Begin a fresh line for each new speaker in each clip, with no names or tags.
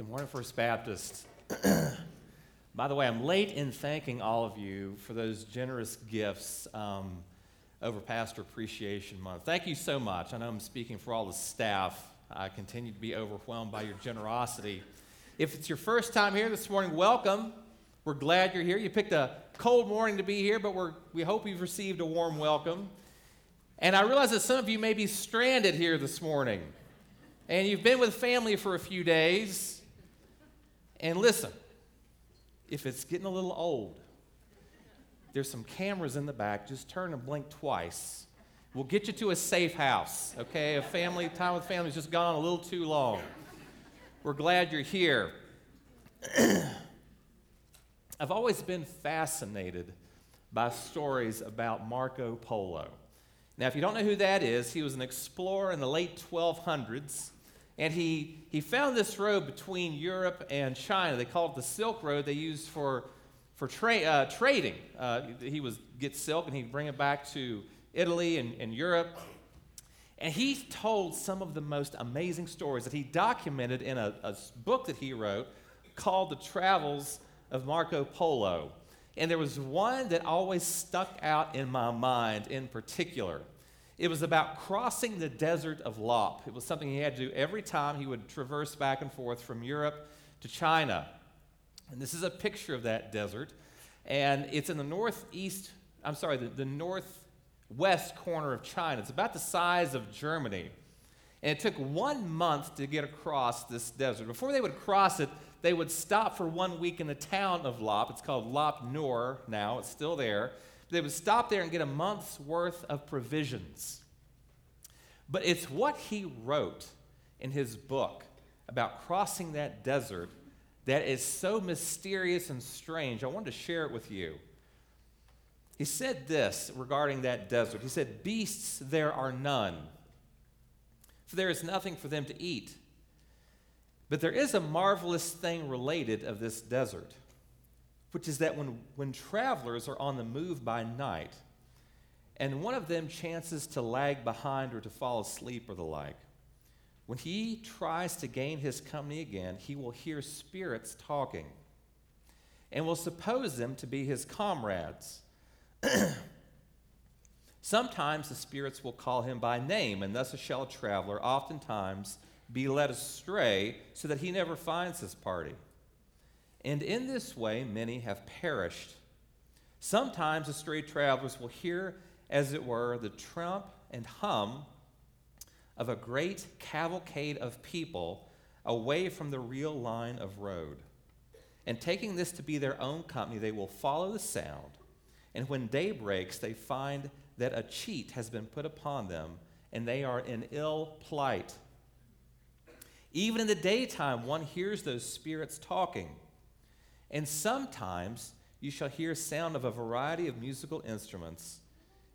Good morning, First Baptist. By the way, I'm late in thanking all of you for those generous gifts um, over Pastor Appreciation Month. Thank you so much. I know I'm speaking for all the staff. I continue to be overwhelmed by your generosity. If it's your first time here this morning, welcome. We're glad you're here. You picked a cold morning to be here, but we hope you've received a warm welcome. And I realize that some of you may be stranded here this morning, and you've been with family for a few days and listen, if it's getting a little old, there's some cameras in the back. Just turn and blink twice. We'll get you to a safe house, okay? A family, time with family has just gone a little too long. We're glad you're here. I've always been fascinated by stories about Marco Polo. Now, if you don't know who that is, he was an explorer in the late 1200s and he, he found this road between Europe and China. They called it the Silk Road. They used for, for tra- uh, trading. Uh, he would get silk and he'd bring it back to Italy and, and Europe. And he told some of the most amazing stories that he documented in a, a book that he wrote called The Travels of Marco Polo. And there was one that always stuck out in my mind in particular. It was about crossing the desert of Lop. It was something he had to do every time he would traverse back and forth from Europe to China. And this is a picture of that desert. And it's in the northeast, I'm sorry, the, the northwest corner of China. It's about the size of Germany. And it took one month to get across this desert. Before they would cross it, they would stop for one week in the town of Lop. It's called Lop Nur now, it's still there. They would stop there and get a month's worth of provisions. But it's what he wrote in his book about crossing that desert that is so mysterious and strange. I wanted to share it with you. He said this regarding that desert. He said, Beasts there are none, for there is nothing for them to eat. But there is a marvelous thing related of this desert which is that when, when travelers are on the move by night, and one of them chances to lag behind or to fall asleep or the like, when he tries to gain his company again, he will hear spirits talking and will suppose them to be his comrades. Sometimes the spirits will call him by name, and thus shall a traveler oftentimes be led astray so that he never finds his party. And in this way, many have perished. Sometimes the stray travelers will hear, as it were, the trump and hum of a great cavalcade of people away from the real line of road. And taking this to be their own company, they will follow the sound. And when day breaks, they find that a cheat has been put upon them, and they are in ill plight. Even in the daytime, one hears those spirits talking. And sometimes you shall hear sound of a variety of musical instruments,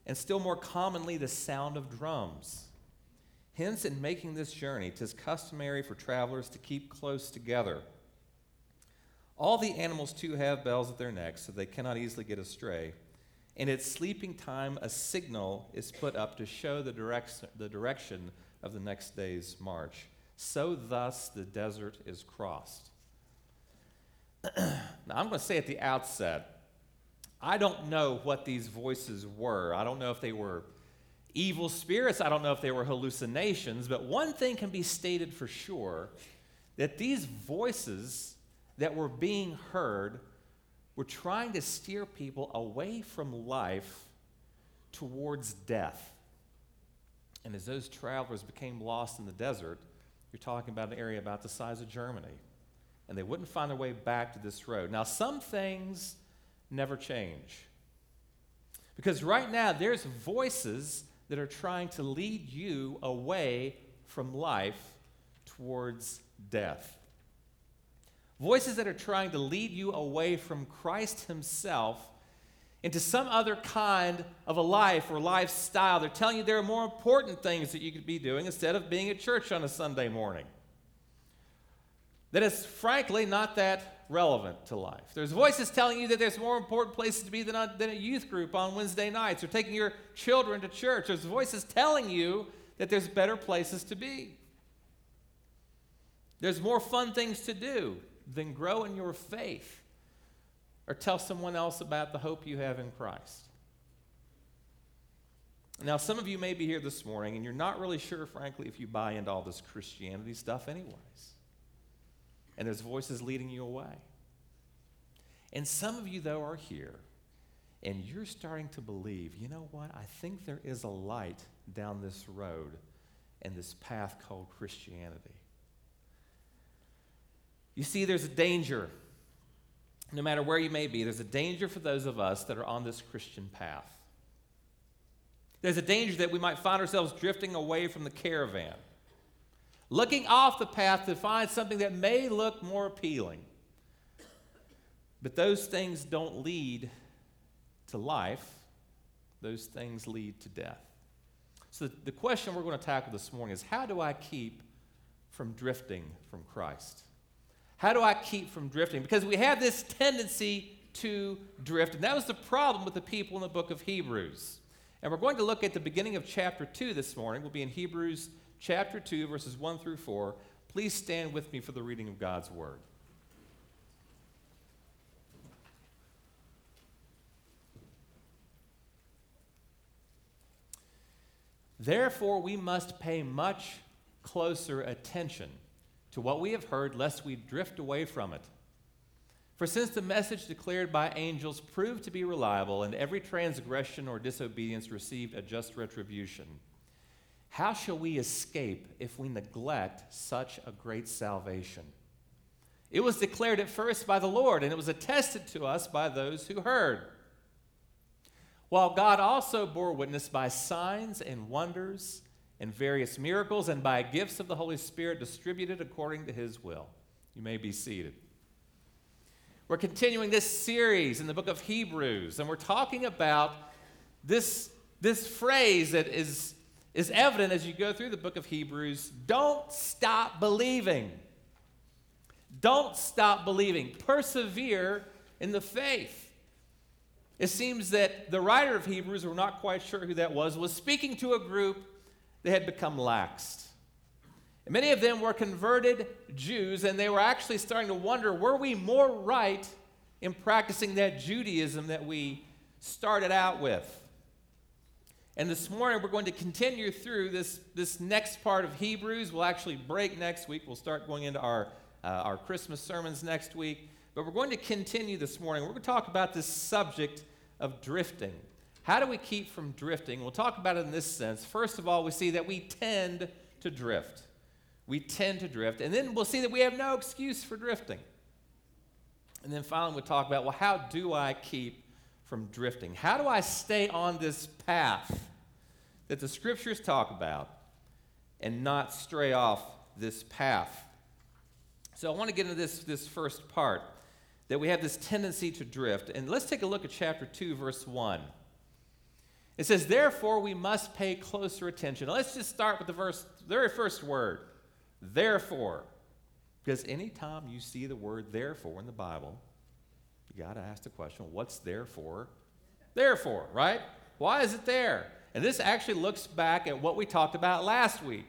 and still more commonly the sound of drums. Hence, in making this journey, 'tis customary for travelers to keep close together. All the animals too have bells at their necks, so they cannot easily get astray. And at sleeping time, a signal is put up to show the, direct, the direction of the next day's march. So, thus, the desert is crossed. now, I'm going to say at the outset, I don't know what these voices were. I don't know if they were evil spirits. I don't know if they were hallucinations. But one thing can be stated for sure that these voices that were being heard were trying to steer people away from life towards death. And as those travelers became lost in the desert, you're talking about an area about the size of Germany and they wouldn't find their way back to this road. Now, some things never change. Because right now, there's voices that are trying to lead you away from life towards death. Voices that are trying to lead you away from Christ Himself into some other kind of a life or lifestyle. They're telling you there are more important things that you could be doing instead of being at church on a Sunday morning that is frankly not that relevant to life. There's voices telling you that there's more important places to be than a, than a youth group on Wednesday nights or taking your children to church. There's voices telling you that there's better places to be. There's more fun things to do than grow in your faith or tell someone else about the hope you have in Christ. Now, some of you may be here this morning and you're not really sure, frankly, if you buy into all this Christianity stuff, anyways. And there's voices leading you away. And some of you, though, are here and you're starting to believe, you know what? I think there is a light down this road and this path called Christianity. You see, there's a danger. No matter where you may be, there's a danger for those of us that are on this Christian path. There's a danger that we might find ourselves drifting away from the caravan, looking off the path to find something that may look more appealing. But those things don't lead to life, those things lead to death. So, the question we're going to tackle this morning is how do I keep from drifting from Christ? How do I keep from drifting? Because we have this tendency to drift, and that was the problem with the people in the book of Hebrews. And we're going to look at the beginning of chapter 2 this morning. We'll be in Hebrews chapter 2, verses 1 through 4. Please stand with me for the reading of God's word. Therefore, we must pay much closer attention to what we have heard, lest we drift away from it. For since the message declared by angels proved to be reliable, and every transgression or disobedience received a just retribution, how shall we escape if we neglect such a great salvation? It was declared at first by the Lord, and it was attested to us by those who heard. While God also bore witness by signs and wonders and various miracles and by gifts of the Holy Spirit distributed according to his will. You may be seated. We're continuing this series in the book of Hebrews, and we're talking about this, this phrase that is, is evident as you go through the book of Hebrews don't stop believing. Don't stop believing. Persevere in the faith. It seems that the writer of Hebrews, we're not quite sure who that was, was speaking to a group that had become laxed. And many of them were converted Jews, and they were actually starting to wonder were we more right in practicing that Judaism that we started out with? And this morning, we're going to continue through this, this next part of Hebrews. We'll actually break next week. We'll start going into our, uh, our Christmas sermons next week. But we're going to continue this morning. We're going to talk about this subject of drifting. How do we keep from drifting? We'll talk about it in this sense. First of all, we see that we tend to drift. We tend to drift. And then we'll see that we have no excuse for drifting. And then finally, we'll talk about well, how do I keep from drifting? How do I stay on this path that the scriptures talk about and not stray off this path? So I want to get into this, this first part that we have this tendency to drift. And let's take a look at chapter 2, verse 1. It says, Therefore, we must pay closer attention. Now, let's just start with the verse, very first word, therefore. Because anytime you see the word therefore in the Bible, you got to ask the question, what's therefore? Therefore, right? Why is it there? And this actually looks back at what we talked about last week.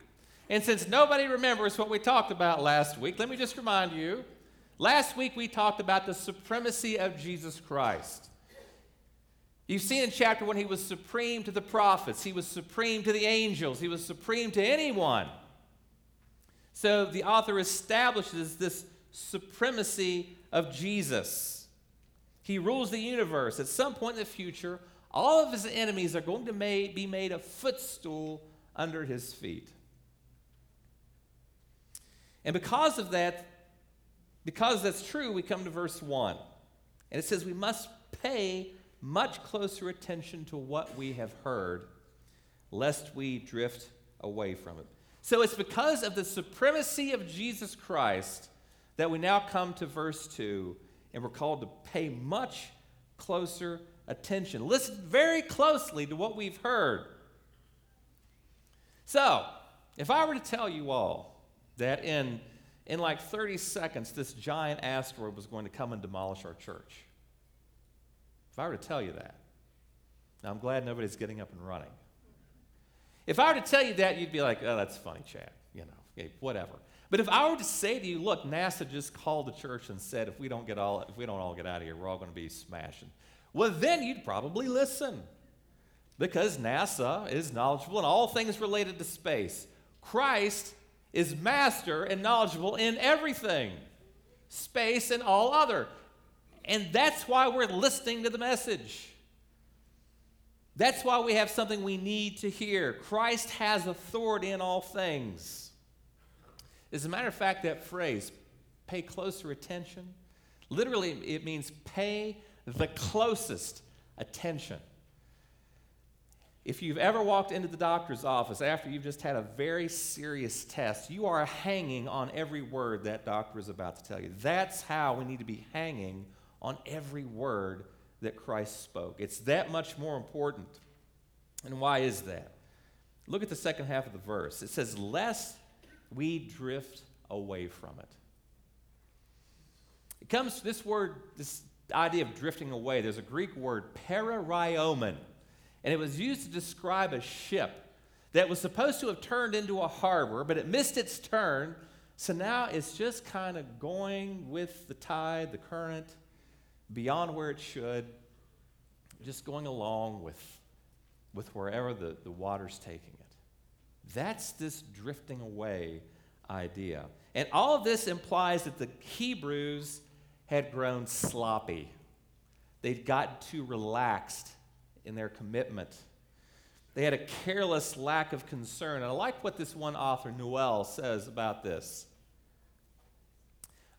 And since nobody remembers what we talked about last week, let me just remind you Last week we talked about the supremacy of Jesus Christ. You've seen in chapter 1 he was supreme to the prophets, he was supreme to the angels, he was supreme to anyone. So the author establishes this supremacy of Jesus. He rules the universe. At some point in the future, all of his enemies are going to be made a footstool under his feet. And because of that, because that's true, we come to verse 1. And it says, We must pay much closer attention to what we have heard, lest we drift away from it. So it's because of the supremacy of Jesus Christ that we now come to verse 2, and we're called to pay much closer attention. Listen very closely to what we've heard. So, if I were to tell you all that in in like 30 seconds, this giant asteroid was going to come and demolish our church. If I were to tell you that, now I'm glad nobody's getting up and running. If I were to tell you that, you'd be like, oh, that's funny, Chad, you know, whatever. But if I were to say to you, look, NASA just called the church and said, if we don't get all, if we don't all get out of here, we're all going to be smashing. Well, then you'd probably listen because NASA is knowledgeable in all things related to space. Christ is master and knowledgeable in everything, space and all other. And that's why we're listening to the message. That's why we have something we need to hear. Christ has authority in all things. As a matter of fact, that phrase, pay closer attention, literally it means pay the closest attention. If you've ever walked into the doctor's office after you've just had a very serious test, you are hanging on every word that doctor is about to tell you. That's how we need to be hanging on every word that Christ spoke. It's that much more important. And why is that? Look at the second half of the verse. It says, Lest we drift away from it. It comes, this word, this idea of drifting away, there's a Greek word, parariomen, and it was used to describe a ship that was supposed to have turned into a harbor, but it missed its turn, so now it's just kind of going with the tide, the current, beyond where it should, just going along with, with wherever the, the water's taking. That's this drifting away idea. And all of this implies that the Hebrews had grown sloppy. They'd gotten too relaxed in their commitment. They had a careless lack of concern. And I like what this one author, Noel, says about this.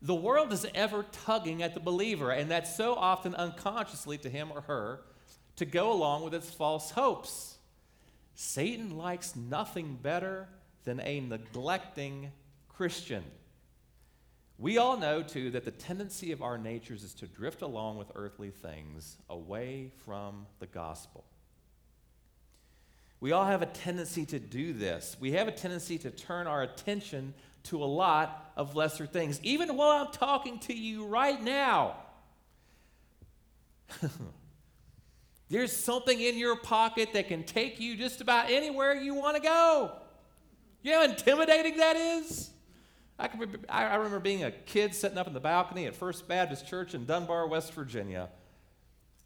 The world is ever tugging at the believer, and that's so often unconsciously to him or her, to go along with its false hopes. Satan likes nothing better than a neglecting Christian. We all know, too, that the tendency of our natures is to drift along with earthly things away from the gospel. We all have a tendency to do this. We have a tendency to turn our attention to a lot of lesser things. Even while I'm talking to you right now, there's something in your pocket that can take you just about anywhere you want to go. You know how intimidating that is? I, can, I remember being a kid sitting up in the balcony at First Baptist Church in Dunbar, West Virginia,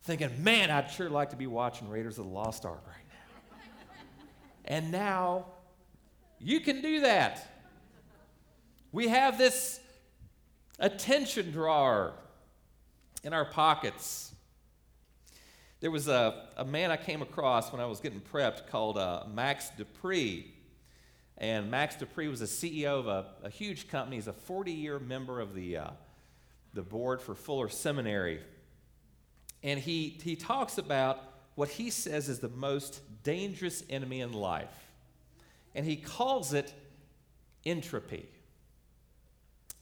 thinking, man, I'd sure like to be watching Raiders of the Lost Ark right now. and now you can do that. We have this attention drawer in our pockets. There was a, a man I came across when I was getting prepped called uh, Max De Pree. And Max De Pree was a CEO of a, a huge company. He's a 40 year member of the, uh, the board for Fuller Seminary. And he, he talks about what he says is the most dangerous enemy in life. And he calls it entropy.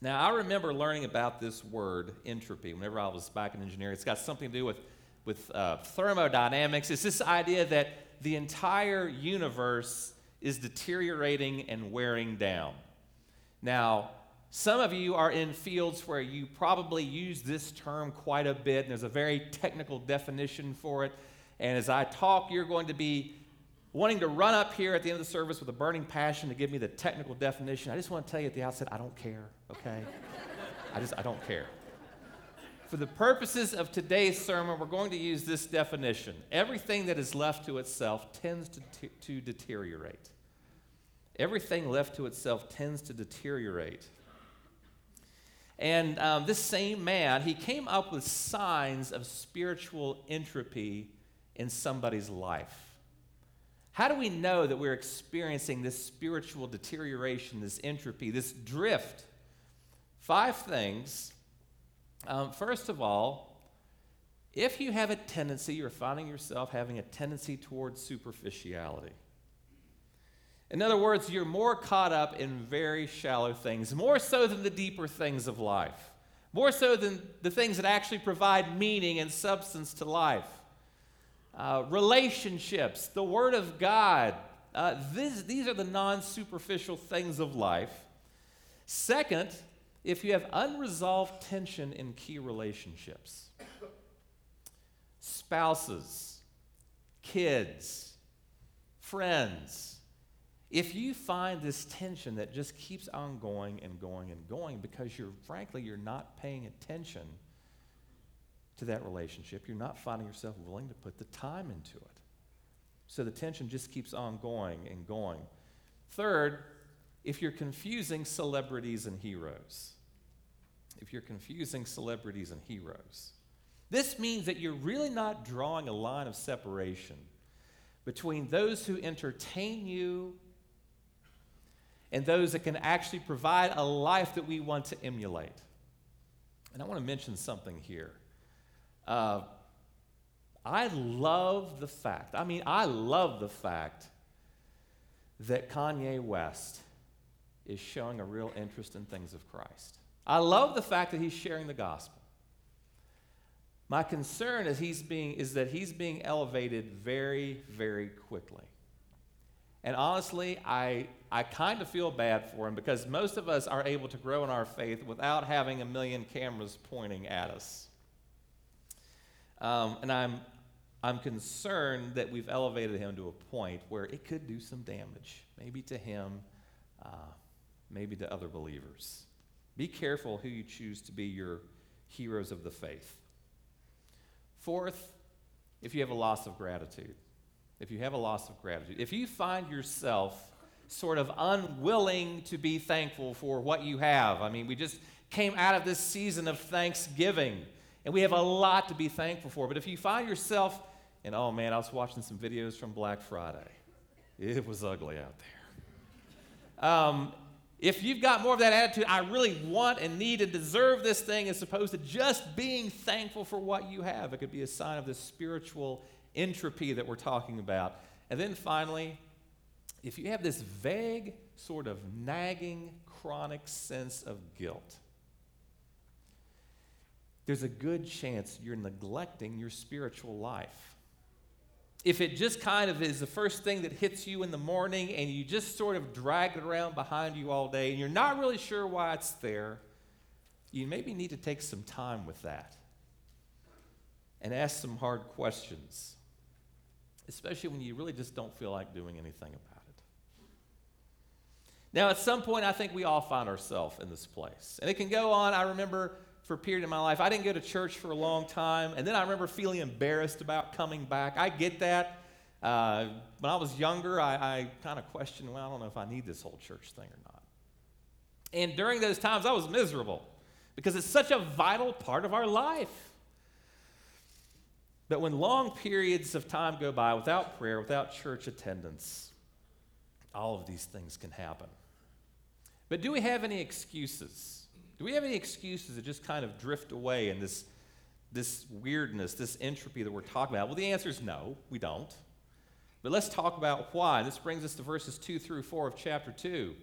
Now, I remember learning about this word, entropy, whenever I was back in engineering. It's got something to do with, with uh, thermodynamics. is this idea that the entire universe is deteriorating and wearing down. Now, some of you are in fields where you probably use this term quite a bit, and there's a very technical definition for it. And as I talk, you're going to be wanting to run up here at the end of the service with a burning passion to give me the technical definition. I just want to tell you at the outset, I don't care, okay? I just, I don't care. For the purposes of today's sermon, we're going to use this definition. Everything that is left to itself tends to, t- to deteriorate. Everything left to itself tends to deteriorate. And um, this same man, he came up with signs of spiritual entropy in somebody's life. How do we know that we're experiencing this spiritual deterioration, this entropy, this drift? Five things um, first of all, if you have a tendency, you're finding yourself having a tendency towards superficiality. In other words, you're more caught up in very shallow things, more so than the deeper things of life, more so than the things that actually provide meaning and substance to life. Uh, relationships, the Word of God, uh, this, these are the non superficial things of life. Second, if you have unresolved tension in key relationships, spouses, kids, friends, if you find this tension that just keeps on going and going and going because you're, frankly, you're not paying attention to that relationship, you're not finding yourself willing to put the time into it. So the tension just keeps on going and going. Third, if you're confusing celebrities and heroes, if you're confusing celebrities and heroes, this means that you're really not drawing a line of separation between those who entertain you and those that can actually provide a life that we want to emulate. And I want to mention something here. Uh, I love the fact, I mean, I love the fact that Kanye West is showing a real interest in things of Christ. I love the fact that he's sharing the gospel. My concern is, he's being, is that he's being elevated very, very quickly. And honestly, I, I kind of feel bad for him because most of us are able to grow in our faith without having a million cameras pointing at us. Um, and I'm, I'm concerned that we've elevated him to a point where it could do some damage, maybe to him, uh, maybe to other believers. Be careful who you choose to be your heroes of the faith. Fourth, if you have a loss of gratitude if you have a loss of gratitude, if you find yourself sort of unwilling to be thankful for what you have, I mean, we just came out of this season of Thanksgiving, and we have a lot to be thankful for. But if you find yourself, and oh man, I was watching some videos from Black Friday, it was ugly out there. Um, if you've got more of that attitude, I really want and need and deserve this thing, as opposed to just being thankful for what you have, it could be a sign of this spiritual entropy that we're talking about. And then finally, if you have this vague, sort of nagging, chronic sense of guilt, there's a good chance you're neglecting your spiritual life. If it just kind of is the first thing that hits you in the morning and you just sort of drag it around behind you all day and you're not really sure why it's there, you maybe need to take some time with that and ask some hard questions especially when you really just don't feel like doing anything about it. Now, at some point, I think we all find ourselves in this place. And it can go on. I remember for a period in my life, I didn't go to church for a long time. And then I remember feeling embarrassed about coming back. I get that. Uh, when I was younger, I, I kind of questioned, well, I don't know if I need this whole church thing or not. And during those times, I was miserable because it's such a vital part of our life. But when long periods of time go by without prayer, without church attendance, all of these things can happen. But do we have any excuses? Do we have any excuses to just kind of drift away in this, this weirdness, this entropy that we're talking about? Well, the answer is no, we don't. But let's talk about why. This brings us to verses 2 through 4 of chapter 2.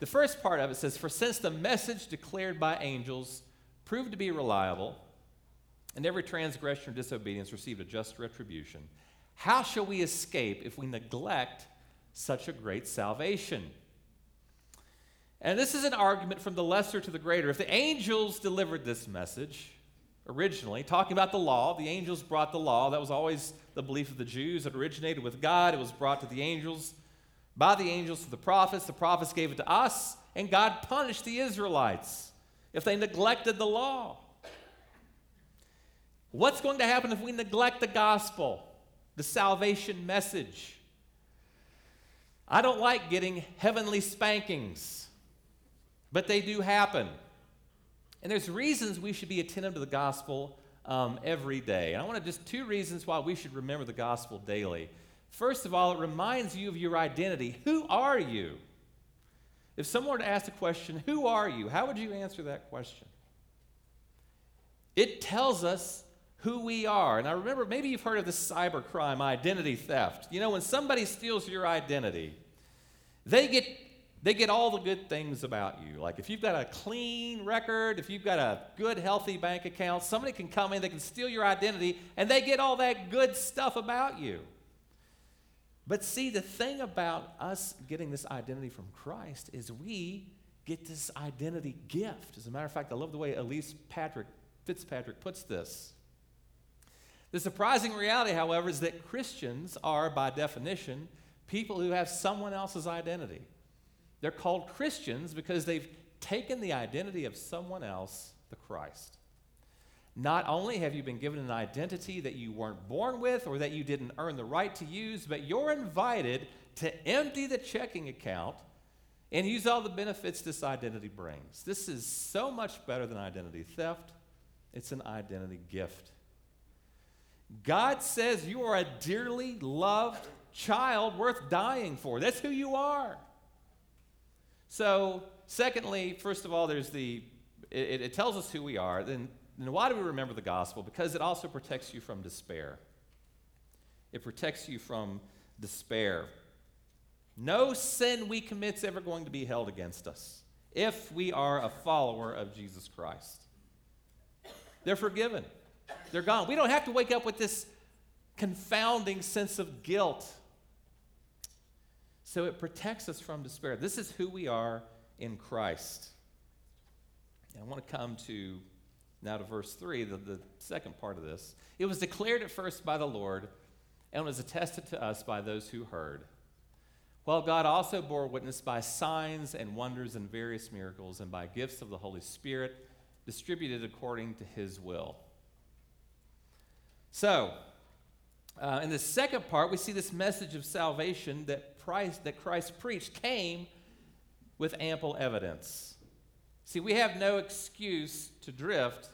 The first part of it says, For since the message declared by angels proved to be reliable, and every transgression or disobedience received a just retribution. How shall we escape if we neglect such a great salvation? And this is an argument from the lesser to the greater. If the angels delivered this message originally, talking about the law, the angels brought the law. That was always the belief of the Jews. It originated with God, it was brought to the angels, by the angels to the prophets. The prophets gave it to us, and God punished the Israelites if they neglected the law. What's going to happen if we neglect the gospel, the salvation message? I don't like getting heavenly spankings, but they do happen. And there's reasons we should be attentive to the gospel um, every day. And I want to just two reasons why we should remember the gospel daily. First of all, it reminds you of your identity. Who are you? If someone were to ask the question, Who are you? How would you answer that question? It tells us who we are. And I remember maybe you've heard of this cybercrime, identity theft. You know, when somebody steals your identity, they get they get all the good things about you. Like if you've got a clean record, if you've got a good, healthy bank account, somebody can come in, they can steal your identity, and they get all that good stuff about you. But see, the thing about us getting this identity from Christ is we get this identity gift. As a matter of fact, I love the way Elyse Patrick Fitzpatrick puts this. The surprising reality, however, is that Christians are, by definition, people who have someone else's identity. They're called Christians because they've taken the identity of someone else, the Christ. Not only have you been given an identity that you weren't born with or that you didn't earn the right to use, but you're invited to empty the checking account and use all the benefits this identity brings. This is so much better than identity theft, it's an identity gift. God says you are a dearly loved child worth dying for. That's who you are. So, secondly, first of all, there's the it, it tells us who we are. Then, then why do we remember the gospel? Because it also protects you from despair. It protects you from despair. No sin we commit is ever going to be held against us if we are a follower of Jesus Christ. They're forgiven. They're gone. We don't have to wake up with this confounding sense of guilt. So it protects us from despair. This is who we are in Christ. And I want to come to now to verse 3, the, the second part of this. It was declared at first by the Lord and was attested to us by those who heard. While God also bore witness by signs and wonders and various miracles and by gifts of the Holy Spirit distributed according to his will. So, uh, in the second part, we see this message of salvation that Christ, that Christ preached came with ample evidence. See, we have no excuse to drift.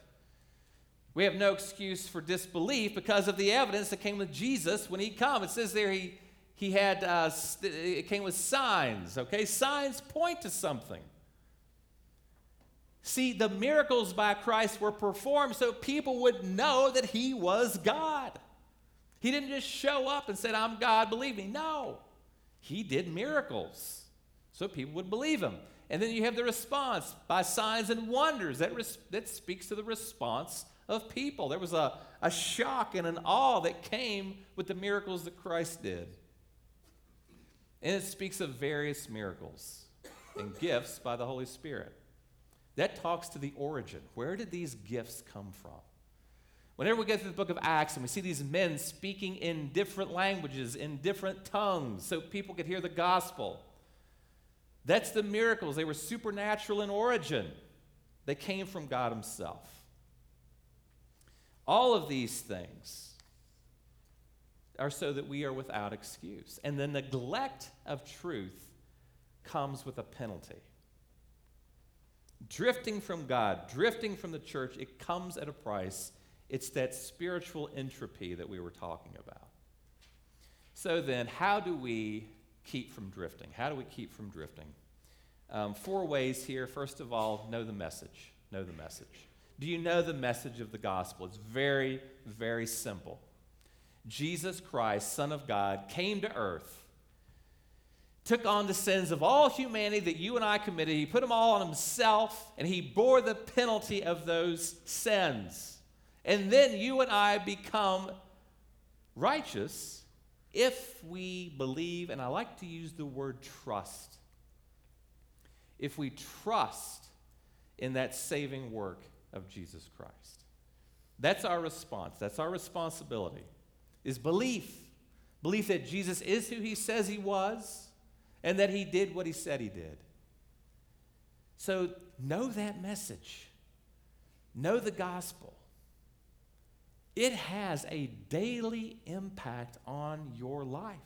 We have no excuse for disbelief because of the evidence that came with Jesus when he came. It says there he, he had, uh, it came with signs, okay? Signs point to something. See, the miracles by Christ were performed so people would know that he was God. He didn't just show up and said, I'm God, believe me. No, he did miracles so people would believe him. And then you have the response by signs and wonders. That, res- that speaks to the response of people. There was a, a shock and an awe that came with the miracles that Christ did. And it speaks of various miracles and gifts by the Holy Spirit. That talks to the origin. Where did these gifts come from? Whenever we get to the book of Acts and we see these men speaking in different languages, in different tongues, so people could hear the gospel, that's the miracles. They were supernatural in origin, they came from God Himself. All of these things are so that we are without excuse. And the neglect of truth comes with a penalty drifting from God, drifting from the church, it comes at a price. It's that spiritual entropy that we were talking about. So then, how do we keep from drifting? How do we keep from drifting? Um, four ways here. First of all, know the message. Know the message. Do you know the message of the gospel? It's very, very simple. Jesus Christ, Son of God, came to earth took on the sins of all humanity that you and I committed. He put them all on himself, and he bore the penalty of those sins. And then you and I become righteous if we believe, and I like to use the word trust. If we trust in that saving work of Jesus Christ. That's our response. That's our responsibility. Is belief. Belief that Jesus is who he says he was and that he did what he said he did. So know that message, know the gospel. It has a daily impact on your life.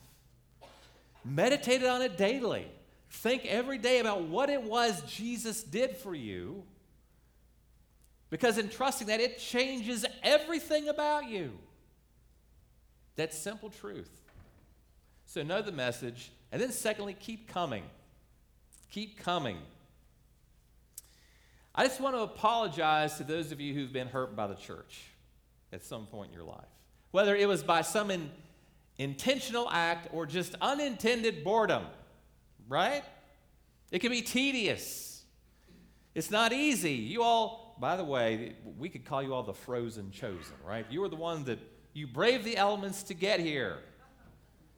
Meditate on it daily. Think every day about what it was Jesus did for you. Because in trusting that, it changes everything about you. That's simple truth. So know the message and then, secondly, keep coming. Keep coming. I just want to apologize to those of you who've been hurt by the church at some point in your life, whether it was by some in, intentional act or just unintended boredom, right? It can be tedious. It's not easy. You all, by the way, we could call you all the frozen chosen, right? You were the one that you braved the elements to get here.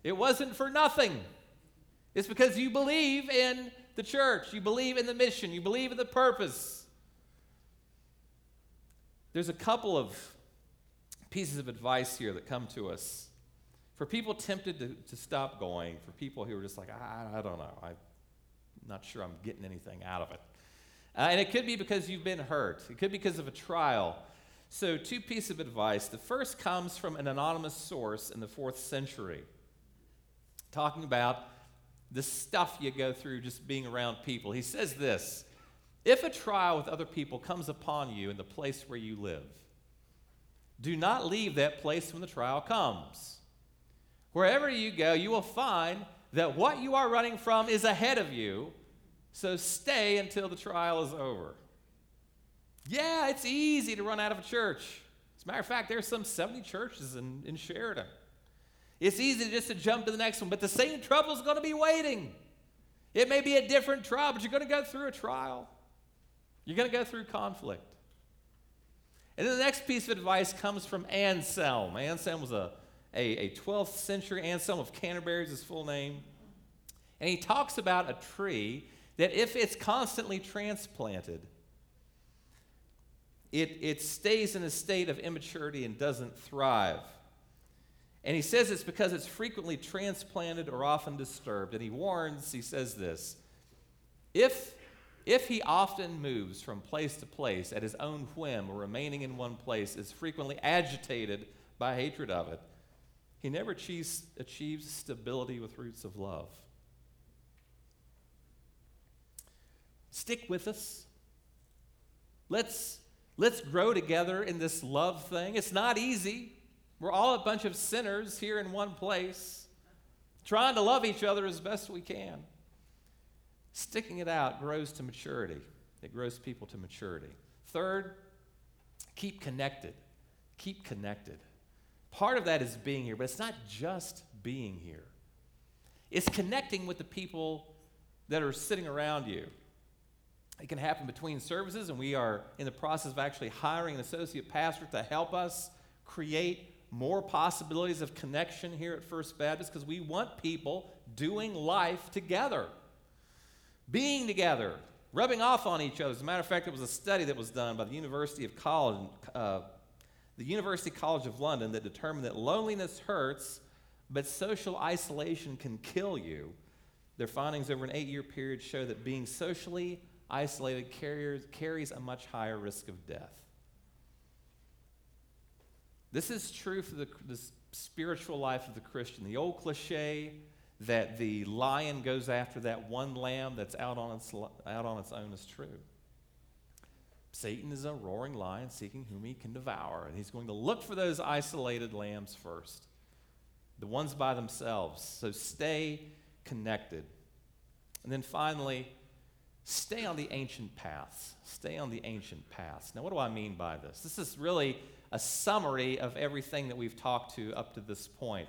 It wasn't for nothing. It's because you believe in the church, you believe in the mission, you believe in the purpose. There's a couple of pieces of advice here that come to us for people tempted to, to stop going, for people who are just like, I, I don't know, I'm not sure I'm getting anything out of it. Uh, and it could be because you've been hurt, it could be because of a trial. So, two pieces of advice. The first comes from an anonymous source in the fourth century, talking about the stuff you go through just being around people. He says this If a trial with other people comes upon you in the place where you live, do not leave that place when the trial comes. Wherever you go, you will find that what you are running from is ahead of you, so stay until the trial is over. Yeah, it's easy to run out of a church. As a matter of fact, there's some 70 churches in, in Sheridan. It's easy just to jump to the next one, but the same trouble is going to be waiting. It may be a different trial, but you're going to go through a trial. You're going to go through conflict. And then the next piece of advice comes from Anselm. Anselm was a, a, a 12th century, Anselm of Canterbury is his full name. And he talks about a tree that if it's constantly transplanted, it, it stays in a state of immaturity and doesn't thrive. And he says it's because it's frequently transplanted or often disturbed. And he warns, he says this if, if he often moves from place to place at his own whim or remaining in one place is frequently agitated by hatred of it, he never achieves, achieves stability with roots of love. Stick with us. Let's Let's grow together in this love thing. It's not easy. We're all a bunch of sinners here in one place, trying to love each other as best we can. Sticking it out grows to maturity, it grows people to maturity. Third, keep connected. Keep connected. Part of that is being here, but it's not just being here, it's connecting with the people that are sitting around you. It can happen between services, and we are in the process of actually hiring an associate pastor to help us create more possibilities of connection here at First Baptist because we want people doing life together, being together, rubbing off on each other. As a matter of fact, it was a study that was done by the University of College, uh, the University College of London that determined that loneliness hurts, but social isolation can kill you. Their findings over an eight year period show that being socially isolated carriers, carries a much higher risk of death. This is true for the, the spiritual life of the Christian. The old cliche that the lion goes after that one lamb that's out on its, out on its own is true. Satan is a roaring lion seeking whom he can devour, and he's going to look for those isolated lambs first, the ones by themselves. So stay connected. And then finally, Stay on the ancient paths. Stay on the ancient paths. Now, what do I mean by this? This is really a summary of everything that we've talked to up to this point.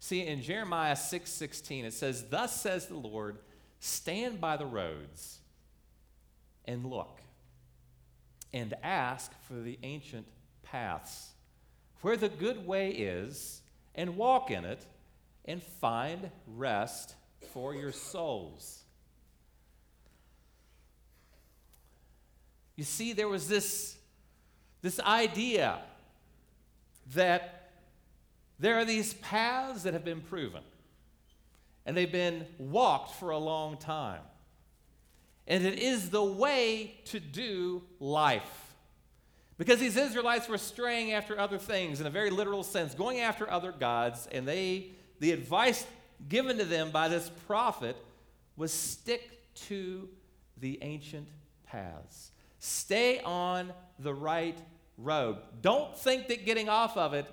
See, in Jeremiah 6 16, it says, Thus says the Lord, stand by the roads and look and ask for the ancient paths, where the good way is, and walk in it, and find rest for your souls. You see, there was this, this idea that there are these paths that have been proven, and they've been walked for a long time. And it is the way to do life. Because these Israelites were straying after other things in a very literal sense, going after other gods, and they the advice given to them by this prophet was stick to the ancient paths. Stay on the right road. Don't think that getting off of it,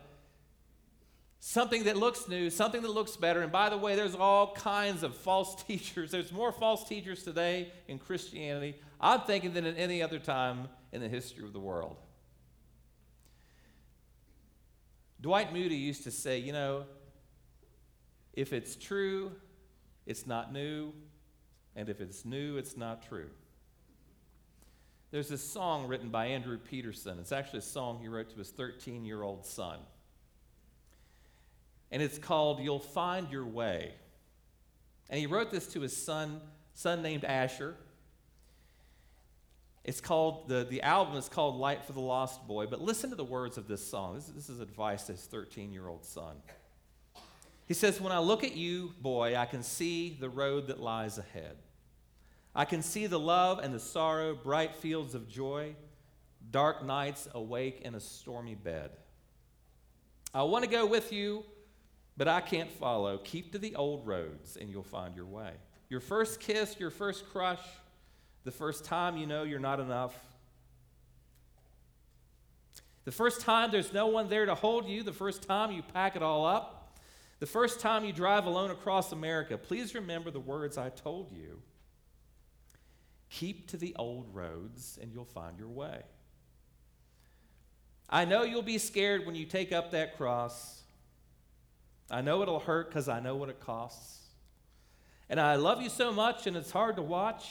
something that looks new, something that looks better. And by the way, there's all kinds of false teachers. There's more false teachers today in Christianity, I'm thinking, than at any other time in the history of the world. Dwight Moody used to say, you know, if it's true, it's not new, and if it's new, it's not true. There's this song written by Andrew Peterson. It's actually a song he wrote to his 13 year old son. And it's called You'll Find Your Way. And he wrote this to his son, son named Asher. It's called, the, the album is called Light for the Lost Boy. But listen to the words of this song. This, this is advice to his 13 year old son. He says, When I look at you, boy, I can see the road that lies ahead. I can see the love and the sorrow, bright fields of joy, dark nights awake in a stormy bed. I want to go with you, but I can't follow. Keep to the old roads, and you'll find your way. Your first kiss, your first crush, the first time you know you're not enough. The first time there's no one there to hold you, the first time you pack it all up, the first time you drive alone across America, please remember the words I told you. Keep to the old roads and you'll find your way. I know you'll be scared when you take up that cross. I know it'll hurt because I know what it costs. And I love you so much, and it's hard to watch.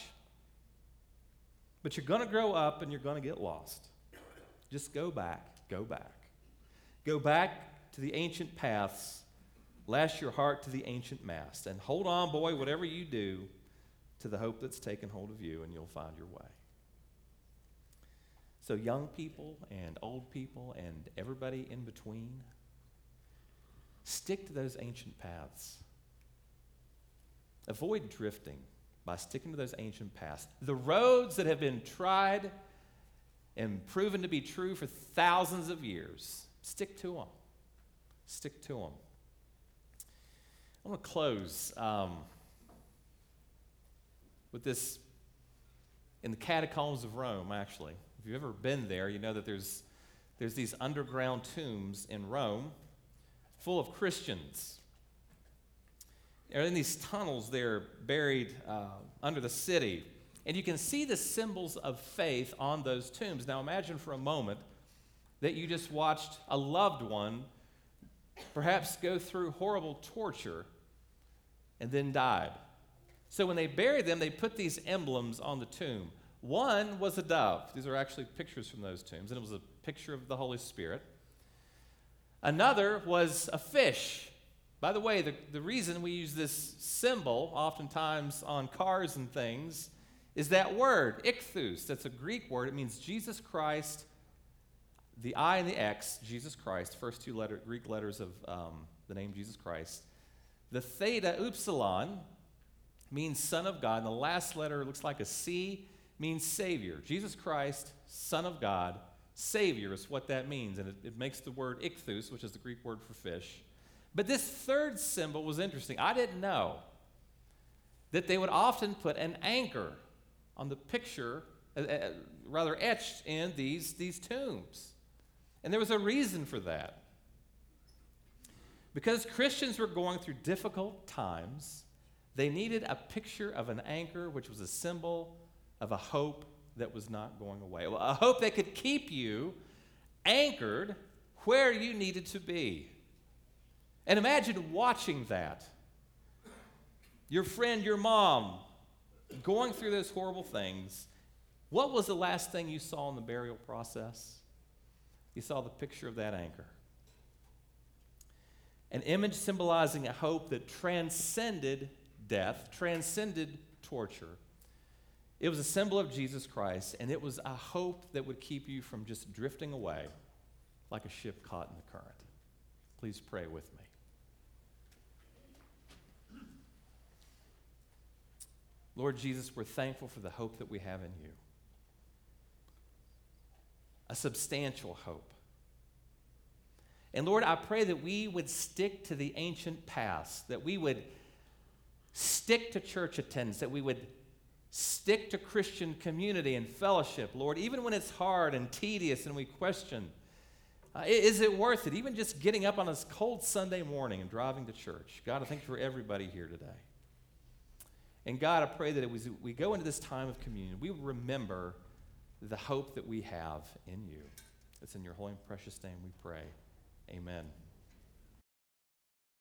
But you're going to grow up and you're going to get lost. Just go back, go back. Go back to the ancient paths. Lash your heart to the ancient mast. And hold on, boy, whatever you do, to the hope that's taken hold of you, and you'll find your way. So, young people and old people and everybody in between, stick to those ancient paths. Avoid drifting by sticking to those ancient paths. The roads that have been tried and proven to be true for thousands of years, stick to them. Stick to them. I want to close um, with this in the catacombs of Rome, actually. If you've ever been there, you know that there's, there's these underground tombs in Rome full of Christians are in these tunnels there buried uh, under the city. And you can see the symbols of faith on those tombs. Now imagine for a moment that you just watched a loved one perhaps go through horrible torture and then died. So when they buried them, they put these emblems on the tomb. One was a dove. These are actually pictures from those tombs, and it was a picture of the Holy Spirit. Another was a fish by the way, the, the reason we use this symbol oftentimes on cars and things is that word, ichthus. That's a Greek word. It means Jesus Christ, the I and the X, Jesus Christ, first two letter, Greek letters of um, the name Jesus Christ. The theta upsilon means Son of God, and the last letter looks like a C, means Savior. Jesus Christ, Son of God, Savior is what that means, and it, it makes the word ichthus, which is the Greek word for fish, but this third symbol was interesting. I didn't know that they would often put an anchor on the picture, uh, uh, rather etched in these, these tombs. And there was a reason for that. Because Christians were going through difficult times, they needed a picture of an anchor, which was a symbol of a hope that was not going away. A hope that could keep you anchored where you needed to be. And imagine watching that. Your friend, your mom, going through those horrible things. What was the last thing you saw in the burial process? You saw the picture of that anchor. An image symbolizing a hope that transcended death, transcended torture. It was a symbol of Jesus Christ, and it was a hope that would keep you from just drifting away like a ship caught in the current. Please pray with me. Lord Jesus, we're thankful for the hope that we have in you. A substantial hope. And Lord, I pray that we would stick to the ancient past, that we would stick to church attendance, that we would stick to Christian community and fellowship, Lord, even when it's hard and tedious and we question, uh, is it worth it? Even just getting up on this cold Sunday morning and driving to church. God, I thank you for everybody here today. And God, I pray that as we go into this time of communion, we remember the hope that we have in you. It's in your holy and precious name we pray. Amen.